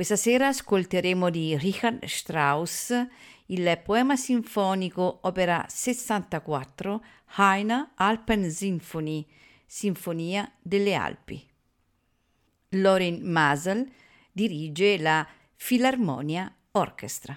Questa sera ascolteremo di Richard Strauss il poema sinfonico opera 64 Heine Alpen Sinfonie, Sinfonia delle Alpi. Lorin Masel dirige la Filarmonia Orchestra.